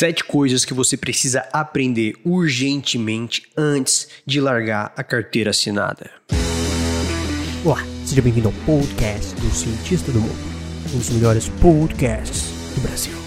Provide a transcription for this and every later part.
Sete coisas que você precisa aprender urgentemente antes de largar a carteira assinada. Olá, seja bem-vindo ao podcast do Cientista do Mundo, um dos melhores podcasts do Brasil.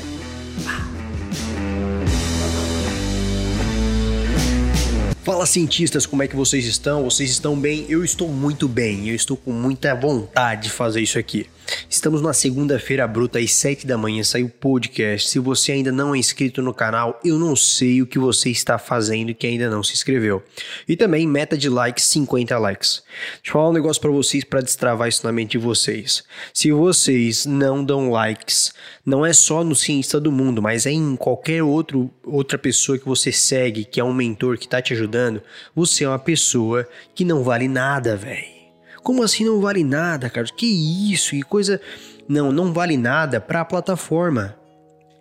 Fala cientistas, como é que vocês estão? Vocês estão bem? Eu estou muito bem, eu estou com muita vontade de fazer isso aqui. Estamos na segunda-feira bruta, às 7 da manhã, saiu o podcast. Se você ainda não é inscrito no canal, eu não sei o que você está fazendo que ainda não se inscreveu. E também meta de likes, 50 likes. Deixa eu falar um negócio para vocês para destravar isso na mente de vocês. Se vocês não dão likes, não é só no Cientista do Mundo, mas é em qualquer outro, outra pessoa que você segue, que é um mentor que está te ajudando, você é uma pessoa que não vale nada, velho. Como assim não vale nada, Carlos? Que isso? Que coisa. Não, não vale nada para a plataforma.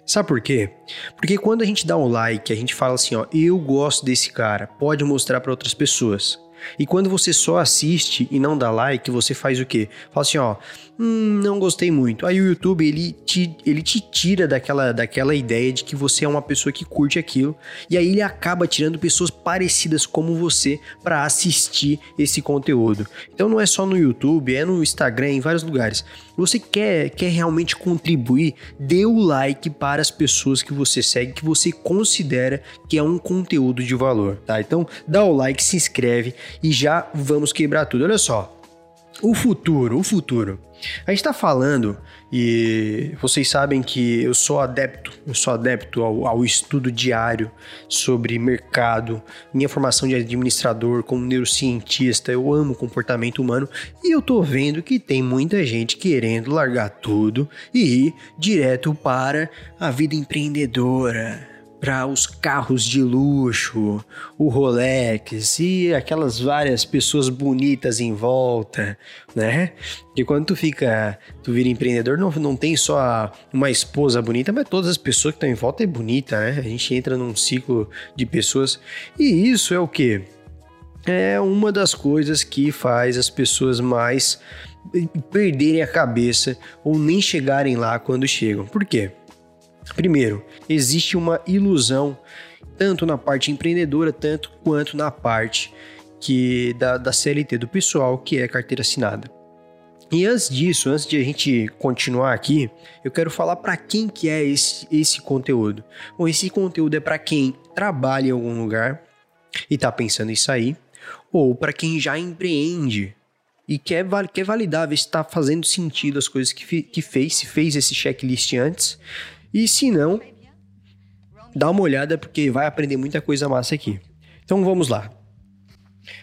Sabe por quê? Porque quando a gente dá um like, a gente fala assim, ó, eu gosto desse cara, pode mostrar para outras pessoas. E quando você só assiste e não dá like, você faz o quê? Fala assim, ó, hum, não gostei muito. Aí o YouTube, ele te, ele te tira daquela, daquela ideia de que você é uma pessoa que curte aquilo. E aí ele acaba tirando pessoas parecidas como você para assistir esse conteúdo. Então não é só no YouTube, é no Instagram, em vários lugares. Você quer, quer realmente contribuir, dê o like para as pessoas que você segue, que você considera que é um conteúdo de valor, tá? Então dá o like, se inscreve e já vamos quebrar tudo. Olha só, o futuro, o futuro. A gente está falando e vocês sabem que eu sou adepto, eu sou adepto ao, ao, estudo diário sobre mercado, minha formação de administrador, como neurocientista, eu amo comportamento humano e eu tô vendo que tem muita gente querendo largar tudo e ir direto para a vida empreendedora para os carros de luxo, o Rolex e aquelas várias pessoas bonitas em volta, né? E quando tu fica, tu vira empreendedor, não, não tem só uma esposa bonita, mas todas as pessoas que estão em volta é bonita, né? A gente entra num ciclo de pessoas e isso é o que? É uma das coisas que faz as pessoas mais perderem a cabeça ou nem chegarem lá quando chegam. Por quê? Primeiro, existe uma ilusão tanto na parte empreendedora, tanto quanto na parte que da, da CLT do pessoal, que é carteira assinada. E antes disso, antes de a gente continuar aqui, eu quero falar para quem que é esse, esse conteúdo. Bom, esse conteúdo é para quem trabalha em algum lugar e está pensando em sair, ou para quem já empreende e quer, quer validar, ver se está fazendo sentido as coisas que, que fez, se fez esse checklist antes e se não, dá uma olhada porque vai aprender muita coisa massa aqui. Então vamos lá.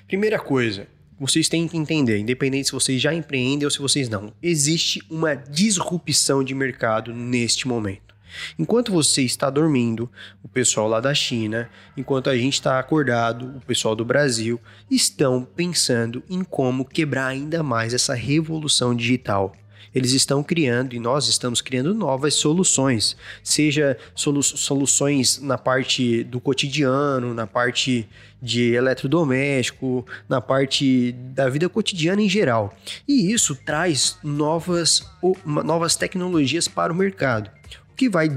Primeira coisa, vocês têm que entender, independente se vocês já empreendem ou se vocês não, existe uma disrupção de mercado neste momento. Enquanto você está dormindo, o pessoal lá da China, enquanto a gente está acordado, o pessoal do Brasil, estão pensando em como quebrar ainda mais essa revolução digital eles estão criando e nós estamos criando novas soluções, seja solu soluções na parte do cotidiano, na parte de eletrodoméstico, na parte da vida cotidiana em geral. E isso traz novas, novas tecnologias para o mercado que vai,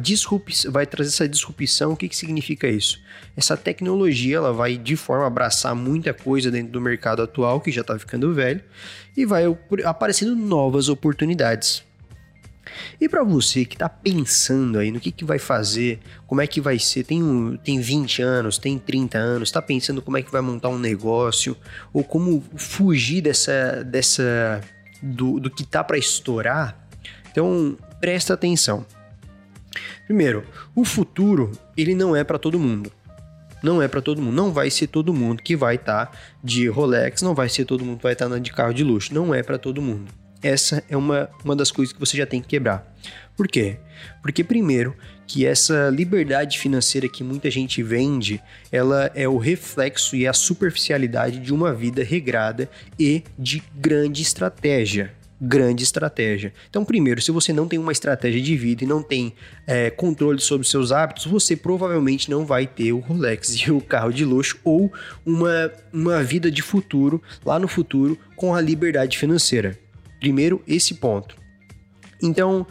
vai trazer essa disrupção. O que, que significa isso? Essa tecnologia ela vai de forma abraçar muita coisa dentro do mercado atual, que já está ficando velho, e vai aparecendo novas oportunidades. E para você que está pensando aí no que, que vai fazer, como é que vai ser, tem, um, tem 20 anos, tem 30 anos, está pensando como é que vai montar um negócio, ou como fugir dessa, dessa do, do que tá para estourar, então presta atenção. Primeiro, o futuro ele não é para todo mundo. Não é para todo mundo. Não vai ser todo mundo que vai estar tá de Rolex, não vai ser todo mundo que vai estar tá de carro de luxo. Não é para todo mundo. Essa é uma, uma das coisas que você já tem que quebrar. Por quê? Porque, primeiro, que essa liberdade financeira que muita gente vende, ela é o reflexo e a superficialidade de uma vida regrada e de grande estratégia grande estratégia. Então, primeiro, se você não tem uma estratégia de vida e não tem é, controle sobre seus hábitos, você provavelmente não vai ter o Rolex e o carro de luxo ou uma, uma vida de futuro, lá no futuro, com a liberdade financeira. Primeiro, esse ponto. Então,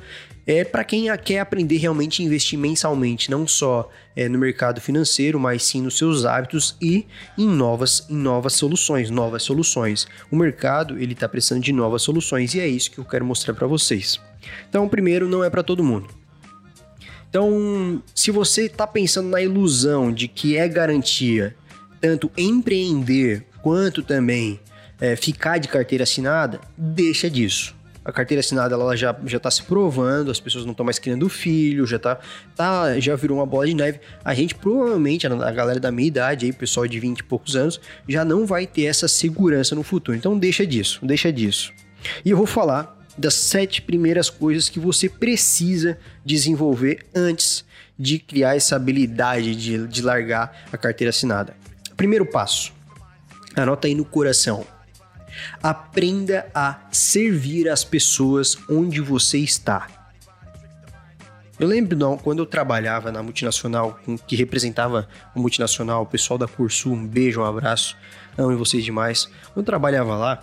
é para quem quer aprender realmente a investir mensalmente, não só é, no mercado financeiro, mas sim nos seus hábitos e em novas, em novas soluções, novas soluções. O mercado ele está precisando de novas soluções e é isso que eu quero mostrar para vocês. Então, primeiro, não é para todo mundo. Então, se você está pensando na ilusão de que é garantia tanto empreender quanto também é, ficar de carteira assinada, deixa disso a carteira assinada ela já já está se provando, as pessoas não estão mais criando filho, já tá, tá já virou uma bola de neve. A gente provavelmente a galera da minha idade aí, pessoal de 20 e poucos anos, já não vai ter essa segurança no futuro. Então deixa disso, deixa disso. E eu vou falar das sete primeiras coisas que você precisa desenvolver antes de criar essa habilidade de, de largar a carteira assinada. Primeiro passo, anota aí no coração Aprenda a servir as pessoas onde você está. Eu lembro não, quando eu trabalhava na multinacional, que representava a multinacional, o pessoal da Cursul, um beijo, um abraço, amo vocês demais. Quando eu trabalhava lá,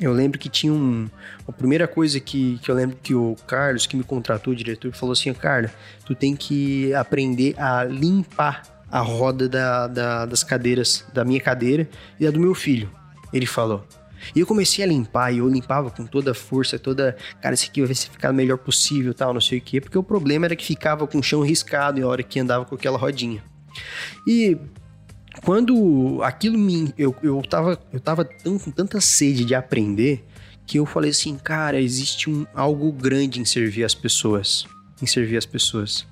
eu lembro que tinha um. A primeira coisa que, que eu lembro que o Carlos, que me contratou, o diretor, falou assim: Carla, tu tem que aprender a limpar a roda da, da, das cadeiras, da minha cadeira e da do meu filho. Ele falou. E eu comecei a limpar, e eu limpava com toda a força, toda. Cara, isso aqui vai ficar o melhor possível, tal, não sei o quê. Porque o problema era que ficava com o chão riscado e a hora que andava com aquela rodinha. E quando aquilo me. Eu, eu, tava, eu tava tão, com tanta sede de aprender que eu falei assim, cara, existe um, algo grande em servir as pessoas. Em servir as pessoas.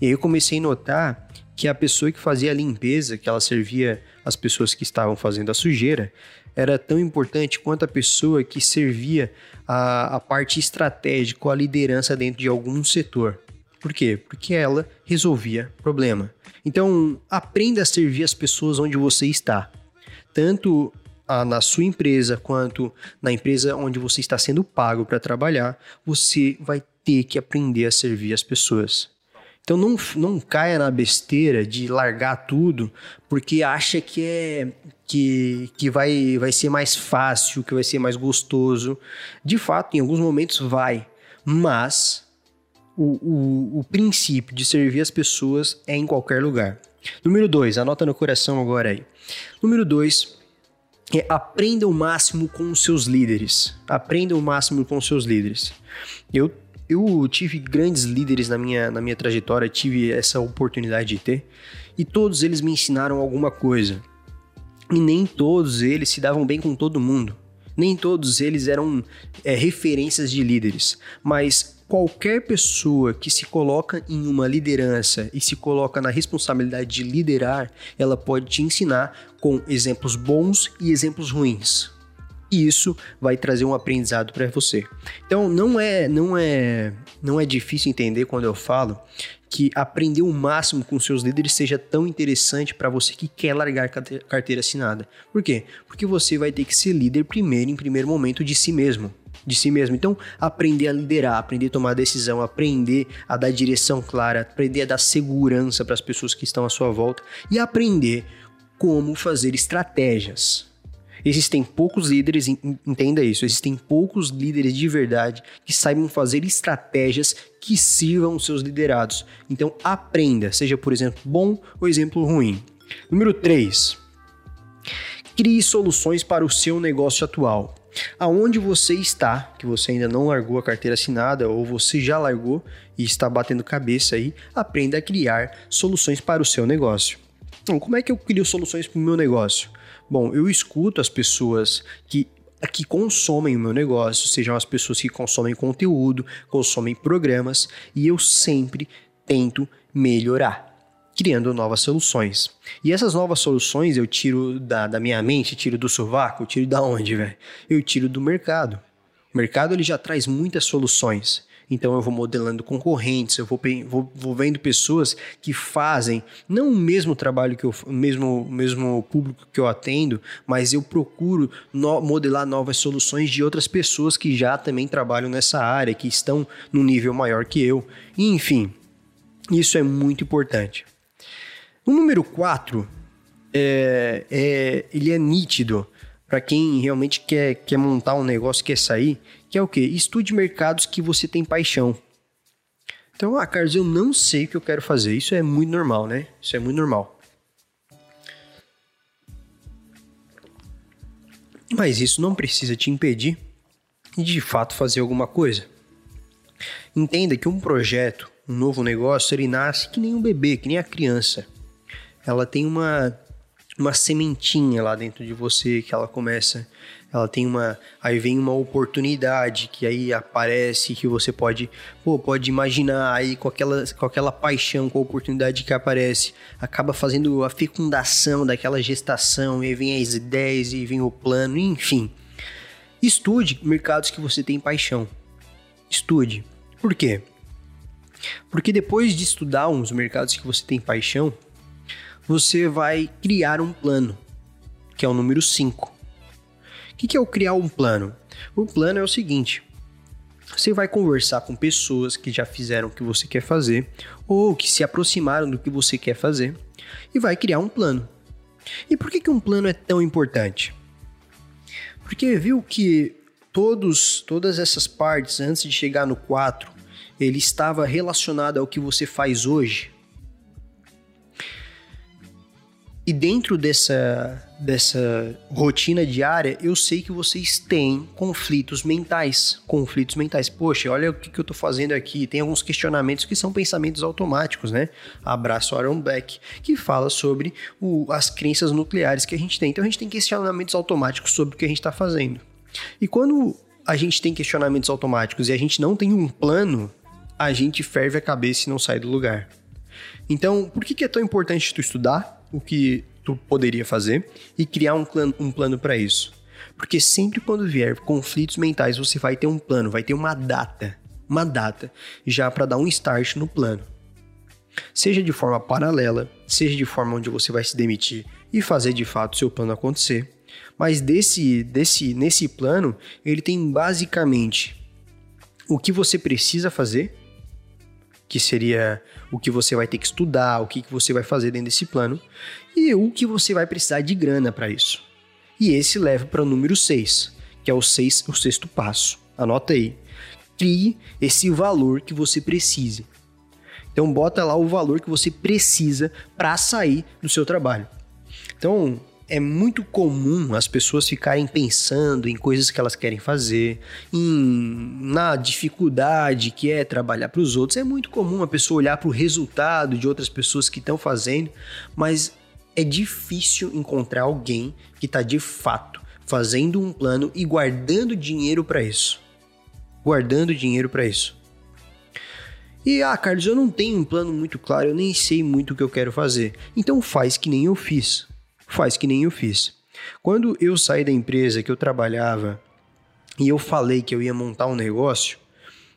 E aí eu comecei a notar que a pessoa que fazia a limpeza, que ela servia as pessoas que estavam fazendo a sujeira, era tão importante quanto a pessoa que servia a, a parte estratégica, a liderança dentro de algum setor. Por quê? Porque ela resolvia problema. Então, aprenda a servir as pessoas onde você está. Tanto a, na sua empresa quanto na empresa onde você está sendo pago para trabalhar, você vai ter que aprender a servir as pessoas. Então não, não caia na besteira de largar tudo porque acha que é que, que vai, vai ser mais fácil, que vai ser mais gostoso. De fato, em alguns momentos vai, mas o, o, o princípio de servir as pessoas é em qualquer lugar. Número dois, anota no coração agora aí. Número dois, é aprenda o máximo com os seus líderes. Aprenda o máximo com os seus líderes. Eu eu tive grandes líderes na minha, na minha trajetória, tive essa oportunidade de ter, e todos eles me ensinaram alguma coisa. E nem todos eles se davam bem com todo mundo. Nem todos eles eram é, referências de líderes, mas qualquer pessoa que se coloca em uma liderança e se coloca na responsabilidade de liderar, ela pode te ensinar com exemplos bons e exemplos ruins e isso vai trazer um aprendizado para você. Então não é não é não é difícil entender quando eu falo que aprender o máximo com seus líderes seja tão interessante para você que quer largar carteira assinada. Por quê? Porque você vai ter que ser líder primeiro em primeiro momento de si mesmo de si mesmo. Então, aprender a liderar, aprender a tomar decisão, aprender a dar direção clara, aprender a dar segurança para as pessoas que estão à sua volta e aprender como fazer estratégias. Existem poucos líderes, entenda isso, existem poucos líderes de verdade que saibam fazer estratégias que sirvam os seus liderados. Então aprenda, seja por exemplo bom ou exemplo ruim. Número 3. Crie soluções para o seu negócio atual. Aonde você está, que você ainda não largou a carteira assinada ou você já largou e está batendo cabeça aí, aprenda a criar soluções para o seu negócio. Então, como é que eu crio soluções para o meu negócio? Bom, eu escuto as pessoas que que consomem o meu negócio, sejam as pessoas que consomem conteúdo, consomem programas, e eu sempre tento melhorar, criando novas soluções. E essas novas soluções eu tiro da, da minha mente, tiro do sovaco, tiro da onde, velho? Eu tiro do mercado. O mercado ele já traz muitas soluções. Então eu vou modelando concorrentes, eu vou, vou, vou vendo pessoas que fazem não o mesmo trabalho que eu, o mesmo, mesmo público que eu atendo, mas eu procuro no, modelar novas soluções de outras pessoas que já também trabalham nessa área, que estão num nível maior que eu. E, enfim, isso é muito importante. O número 4 é, é, ele é nítido para quem realmente quer, quer montar um negócio, quer sair, que é o quê? Estude mercados que você tem paixão. Então, ah, Carlos, eu não sei o que eu quero fazer. Isso é muito normal, né? Isso é muito normal. Mas isso não precisa te impedir de de fato fazer alguma coisa. Entenda que um projeto, um novo negócio, ele nasce que nem um bebê, que nem a criança. Ela tem uma uma sementinha lá dentro de você que ela começa, ela tem uma, aí vem uma oportunidade que aí aparece que você pode, pô, pode imaginar aí com aquela, com aquela paixão, com a oportunidade que aparece, acaba fazendo a fecundação daquela gestação e aí vem as ideias e vem o plano, enfim. Estude mercados que você tem paixão. Estude. Por quê? Porque depois de estudar uns mercados que você tem paixão, você vai criar um plano, que é o número 5. O que é o criar um plano? O plano é o seguinte: você vai conversar com pessoas que já fizeram o que você quer fazer ou que se aproximaram do que você quer fazer e vai criar um plano. E por que, que um plano é tão importante? Porque viu que todos, todas essas partes, antes de chegar no 4, ele estava relacionado ao que você faz hoje. E dentro dessa, dessa rotina diária, eu sei que vocês têm conflitos mentais. Conflitos mentais. Poxa, olha o que, que eu estou fazendo aqui. Tem alguns questionamentos que são pensamentos automáticos, né? Abraço Aaron Beck, que fala sobre o, as crenças nucleares que a gente tem. Então a gente tem questionamentos automáticos sobre o que a gente está fazendo. E quando a gente tem questionamentos automáticos e a gente não tem um plano, a gente ferve a cabeça e não sai do lugar. Então, por que, que é tão importante tu estudar? o que tu poderia fazer e criar um, plano, um plano para isso. Porque sempre quando vier conflitos mentais, você vai ter um plano, vai ter uma data, uma data já para dar um start no plano. Seja de forma paralela, seja de forma onde você vai se demitir e fazer de fato seu plano acontecer. Mas desse, desse, nesse plano, ele tem basicamente o que você precisa fazer que seria o que você vai ter que estudar, o que, que você vai fazer dentro desse plano, e o que você vai precisar de grana para isso. E esse leva para o número 6, que é o, seis, o sexto passo. Anota aí. Crie esse valor que você precise. Então bota lá o valor que você precisa para sair do seu trabalho. Então, é muito comum as pessoas ficarem pensando em coisas que elas querem fazer, em, na dificuldade que é trabalhar para os outros. É muito comum a pessoa olhar para o resultado de outras pessoas que estão fazendo, mas é difícil encontrar alguém que está de fato fazendo um plano e guardando dinheiro para isso. Guardando dinheiro para isso. E ah, Carlos, eu não tenho um plano muito claro, eu nem sei muito o que eu quero fazer. Então faz que nem eu fiz faz que nem eu fiz. Quando eu saí da empresa que eu trabalhava e eu falei que eu ia montar um negócio,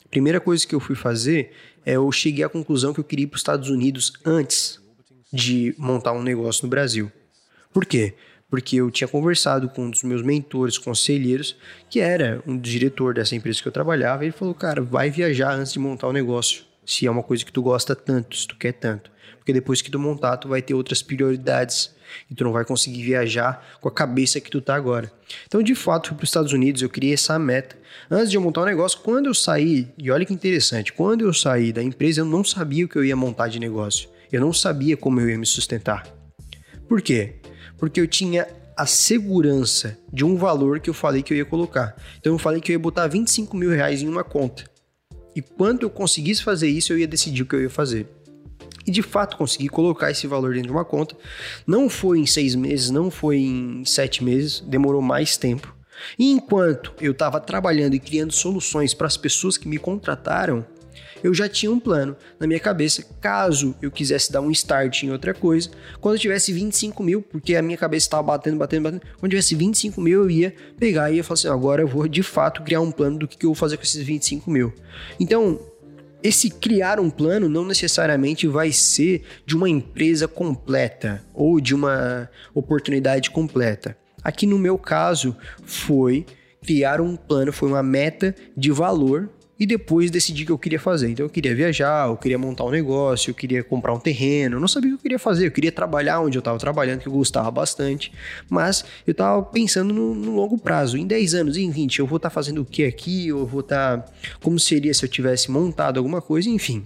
a primeira coisa que eu fui fazer é eu cheguei à conclusão que eu queria ir para os Estados Unidos antes de montar um negócio no Brasil. Por quê? Porque eu tinha conversado com um dos meus mentores, conselheiros, que era um diretor dessa empresa que eu trabalhava, e ele falou: Cara, vai viajar antes de montar o um negócio, se é uma coisa que tu gosta tanto, se tu quer tanto. Porque depois que tu montar, tu vai ter outras prioridades e tu não vai conseguir viajar com a cabeça que tu tá agora. Então, de fato, fui para os Estados Unidos, eu criei essa meta. Antes de eu montar um negócio, quando eu saí, e olha que interessante, quando eu saí da empresa, eu não sabia o que eu ia montar de negócio. Eu não sabia como eu ia me sustentar. Por quê? Porque eu tinha a segurança de um valor que eu falei que eu ia colocar. Então eu falei que eu ia botar 25 mil reais em uma conta. E quando eu conseguisse fazer isso, eu ia decidir o que eu ia fazer e de fato consegui colocar esse valor dentro de uma conta. Não foi em seis meses, não foi em sete meses, demorou mais tempo. E enquanto eu estava trabalhando e criando soluções para as pessoas que me contrataram, eu já tinha um plano na minha cabeça, caso eu quisesse dar um start em outra coisa, quando eu tivesse 25 mil, porque a minha cabeça estava batendo, batendo, batendo, quando tivesse 25 mil eu ia pegar e ia falar assim, agora eu vou de fato criar um plano do que eu vou fazer com esses 25 mil. Então, esse criar um plano não necessariamente vai ser de uma empresa completa ou de uma oportunidade completa. Aqui no meu caso foi criar um plano, foi uma meta de valor e depois decidi que eu queria fazer. Então eu queria viajar, eu queria montar um negócio, eu queria comprar um terreno, eu não sabia o que eu queria fazer, eu queria trabalhar onde eu estava trabalhando, que eu gostava bastante, mas eu estava pensando no, no, longo prazo, em 10 anos, em 20, eu vou estar tá fazendo o que aqui, eu vou estar. Tá, como seria se eu tivesse montado alguma coisa, enfim.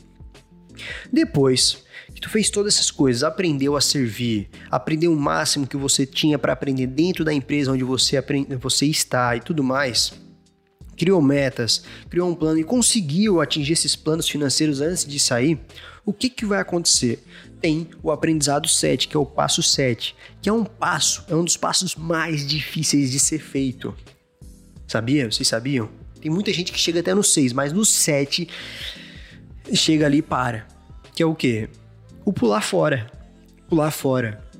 Depois que tu fez todas essas coisas, aprendeu a servir, aprendeu o máximo que você tinha para aprender dentro da empresa onde você, aprende, você está e tudo mais, criou metas, criou um plano e conseguiu atingir esses planos financeiros antes de sair, o que, que vai acontecer? Tem o aprendizado 7, que é o passo 7, que é um passo, é um dos passos mais difíceis de ser feito. Sabia? Vocês sabiam? Tem muita gente que chega até no 6, mas no 7 chega ali e para. Que é o quê? O pular fora. Pular fora.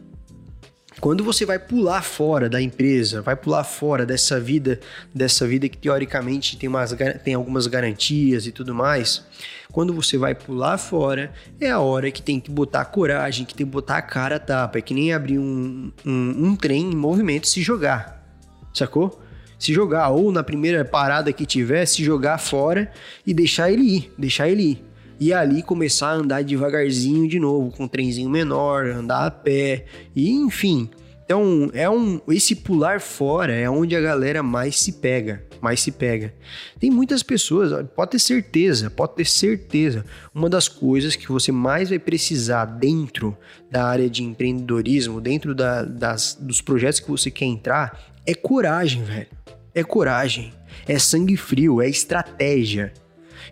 Quando você vai pular fora da empresa, vai pular fora dessa vida, dessa vida que teoricamente tem, umas, tem algumas garantias e tudo mais, quando você vai pular fora, é a hora que tem que botar coragem, que tem que botar a cara a tapa. É que nem abrir um, um, um trem em movimento se jogar. Sacou? Se jogar, ou na primeira parada que tiver, se jogar fora e deixar ele ir, deixar ele ir e ali começar a andar devagarzinho de novo, com um trenzinho menor, andar a pé, e enfim. Então, é um esse pular fora é onde a galera mais se pega, mais se pega. Tem muitas pessoas, pode ter certeza, pode ter certeza, uma das coisas que você mais vai precisar dentro da área de empreendedorismo, dentro da, das, dos projetos que você quer entrar, é coragem, velho. É coragem, é sangue frio, é estratégia.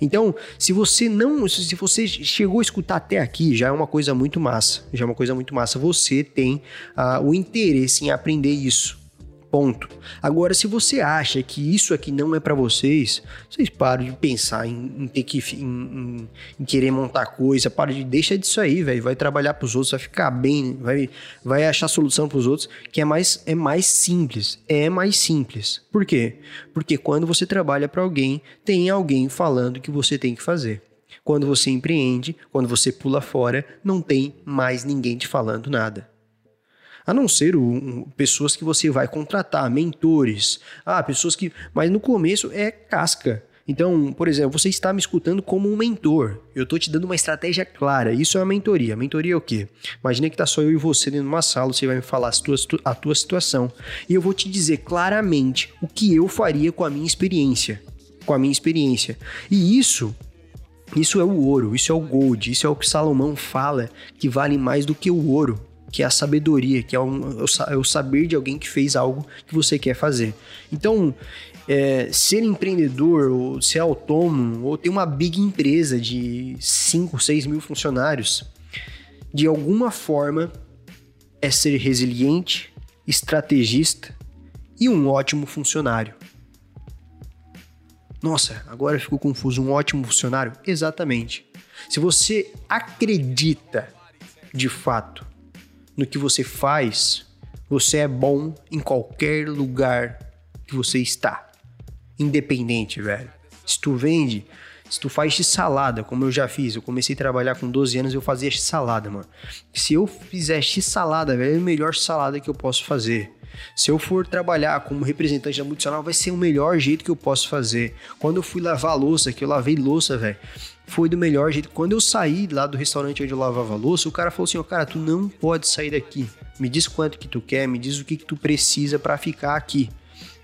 Então, se você não, se você chegou a escutar até aqui, já é uma coisa muito massa. Já é uma coisa muito massa. Você tem uh, o interesse em aprender isso. Ponto. Agora, se você acha que isso aqui não é para vocês, vocês param de pensar em, em ter que em, em, em, querer montar coisa, para de deixa disso aí, velho. Vai trabalhar para os outros, vai ficar bem, vai, vai achar solução para os outros, que é mais é mais simples. É mais simples. Por quê? Porque quando você trabalha para alguém, tem alguém falando que você tem que fazer. Quando você empreende, quando você pula fora, não tem mais ninguém te falando nada. A não ser um, pessoas que você vai contratar, mentores. Ah, pessoas que. Mas no começo é casca. Então, por exemplo, você está me escutando como um mentor. Eu estou te dando uma estratégia clara. Isso é uma mentoria. Mentoria é o quê? Imagina que está só eu e você dentro de uma sala, você vai me falar a tua, a tua situação. E eu vou te dizer claramente o que eu faria com a minha experiência. Com a minha experiência. E isso isso é o ouro, isso é o gold, isso é o que Salomão fala que vale mais do que o ouro que é a sabedoria, que é, um, é o saber de alguém que fez algo que você quer fazer. Então, é, ser empreendedor, ou ser autônomo, ou ter uma big empresa de 5, 6 mil funcionários, de alguma forma é ser resiliente, estrategista e um ótimo funcionário. Nossa, agora ficou confuso. Um ótimo funcionário? Exatamente. Se você acredita de fato no que você faz, você é bom em qualquer lugar que você está. Independente, velho. Se tu vende, se tu faz x-salada, como eu já fiz, eu comecei a trabalhar com 12 anos, eu fazia x-salada, mano. Se eu fizer x-salada, velho, é a melhor salada que eu posso fazer. Se eu for trabalhar como representante da multinacional, vai ser o melhor jeito que eu posso fazer. Quando eu fui lavar louça, que eu lavei louça, velho, foi do melhor jeito. Quando eu saí lá do restaurante onde eu lavava louça, o cara falou assim: ó, cara, tu não pode sair daqui. Me diz quanto que tu quer, me diz o que, que tu precisa para ficar aqui.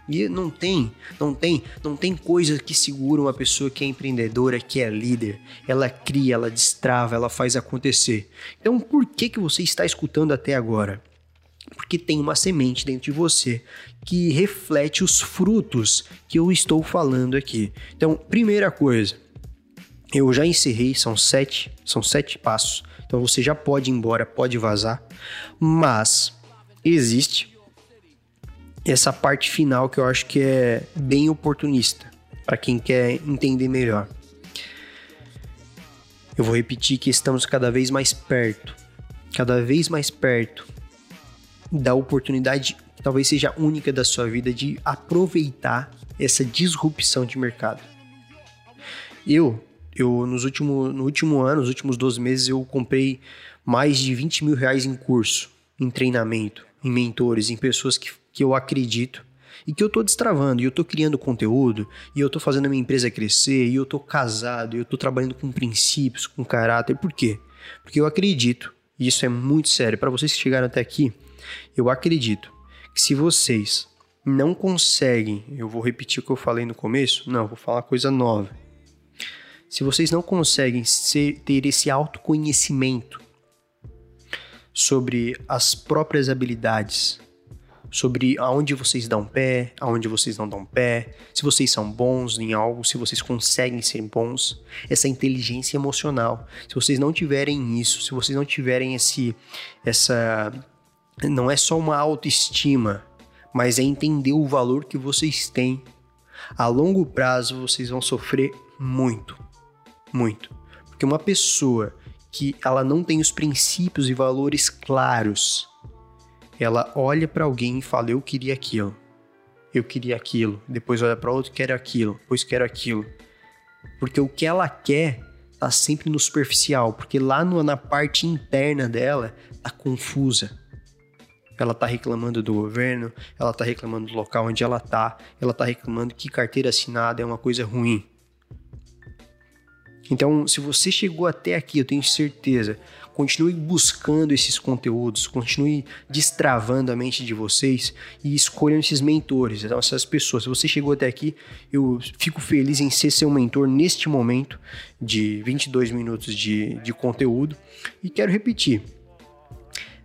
E não tem, não tem, não tem coisa que segura uma pessoa que é empreendedora, que é líder. Ela cria, ela destrava, ela faz acontecer. Então, por que que você está escutando até agora? Porque tem uma semente dentro de você que reflete os frutos que eu estou falando aqui. Então, primeira coisa, eu já encerrei, são sete, são sete passos. Então você já pode ir embora, pode vazar. Mas existe essa parte final que eu acho que é bem oportunista para quem quer entender melhor. Eu vou repetir que estamos cada vez mais perto, cada vez mais perto da oportunidade talvez seja única da sua vida de aproveitar essa disrupção de mercado. Eu eu nos último, no último ano, nos últimos 12 meses, eu comprei mais de 20 mil reais em curso, em treinamento, em mentores, em pessoas que, que eu acredito e que eu tô destravando, e eu tô criando conteúdo, e eu tô fazendo a minha empresa crescer, e eu tô casado, e eu tô trabalhando com princípios, com caráter. Por quê? Porque eu acredito, e isso é muito sério, para vocês que chegaram até aqui, eu acredito que se vocês não conseguem, eu vou repetir o que eu falei no começo, não, vou falar coisa nova se vocês não conseguem ser, ter esse autoconhecimento sobre as próprias habilidades, sobre aonde vocês dão pé, aonde vocês não dão pé, se vocês são bons em algo, se vocês conseguem ser bons, essa inteligência emocional. Se vocês não tiverem isso, se vocês não tiverem esse essa não é só uma autoestima, mas é entender o valor que vocês têm. A longo prazo vocês vão sofrer muito, muito. Porque uma pessoa que ela não tem os princípios e valores claros, ela olha para alguém e fala: Eu queria aquilo, eu queria aquilo. Depois olha para outro, quero aquilo, depois quero aquilo. Porque o que ela quer tá sempre no superficial, porque lá no, na parte interna dela tá confusa. Ela tá reclamando do governo, ela tá reclamando do local onde ela tá, ela tá reclamando que carteira assinada é uma coisa ruim. Então, se você chegou até aqui, eu tenho certeza, continue buscando esses conteúdos, continue destravando a mente de vocês e escolham esses mentores, essas pessoas. Se você chegou até aqui, eu fico feliz em ser seu mentor neste momento de 22 minutos de, de conteúdo. E quero repetir,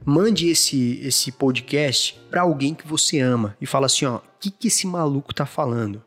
mande esse, esse podcast para alguém que você ama e fala assim, ó, o que, que esse maluco tá falando?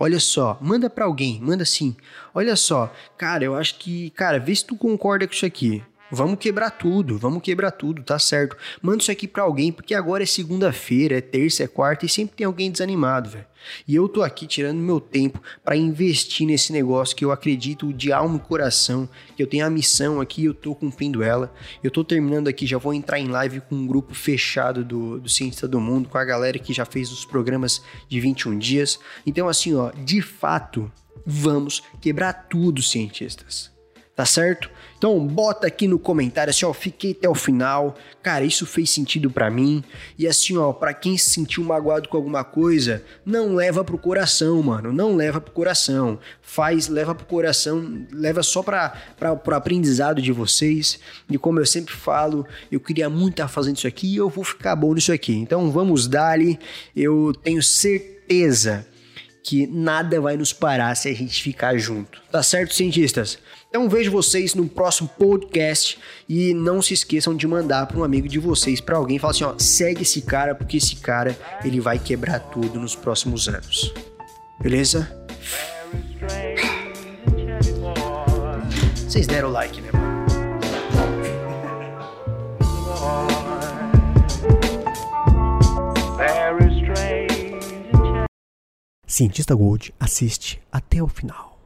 Olha só, manda para alguém, manda assim. Olha só, cara, eu acho que, cara, vê se tu concorda com isso aqui. Vamos quebrar tudo, vamos quebrar tudo, tá certo. Manda isso aqui para alguém, porque agora é segunda-feira, é terça, é quarta e sempre tem alguém desanimado, velho. E eu tô aqui tirando meu tempo para investir nesse negócio que eu acredito de alma e coração, que eu tenho a missão aqui, eu tô cumprindo ela. Eu tô terminando aqui, já vou entrar em live com um grupo fechado do, do Cientista do Mundo, com a galera que já fez os programas de 21 dias. Então, assim, ó, de fato, vamos quebrar tudo, cientistas tá certo? Então bota aqui no comentário assim, ó, fiquei até o final. Cara, isso fez sentido para mim. E assim, ó, para quem se sentiu magoado com alguma coisa, não leva pro coração, mano, não leva pro coração. Faz, leva pro coração, leva só para para pro aprendizado de vocês. E como eu sempre falo, eu queria muito estar tá fazendo isso aqui e eu vou ficar bom nisso aqui. Então vamos dali. Eu tenho certeza que nada vai nos parar se a gente ficar junto. Tá certo, cientistas? Então vejo vocês no próximo podcast e não se esqueçam de mandar para um amigo de vocês, para alguém, falar assim, ó, segue esse cara porque esse cara ele vai quebrar tudo nos próximos anos. Beleza? Vocês deram like, né? Cientista Gold assiste até o final.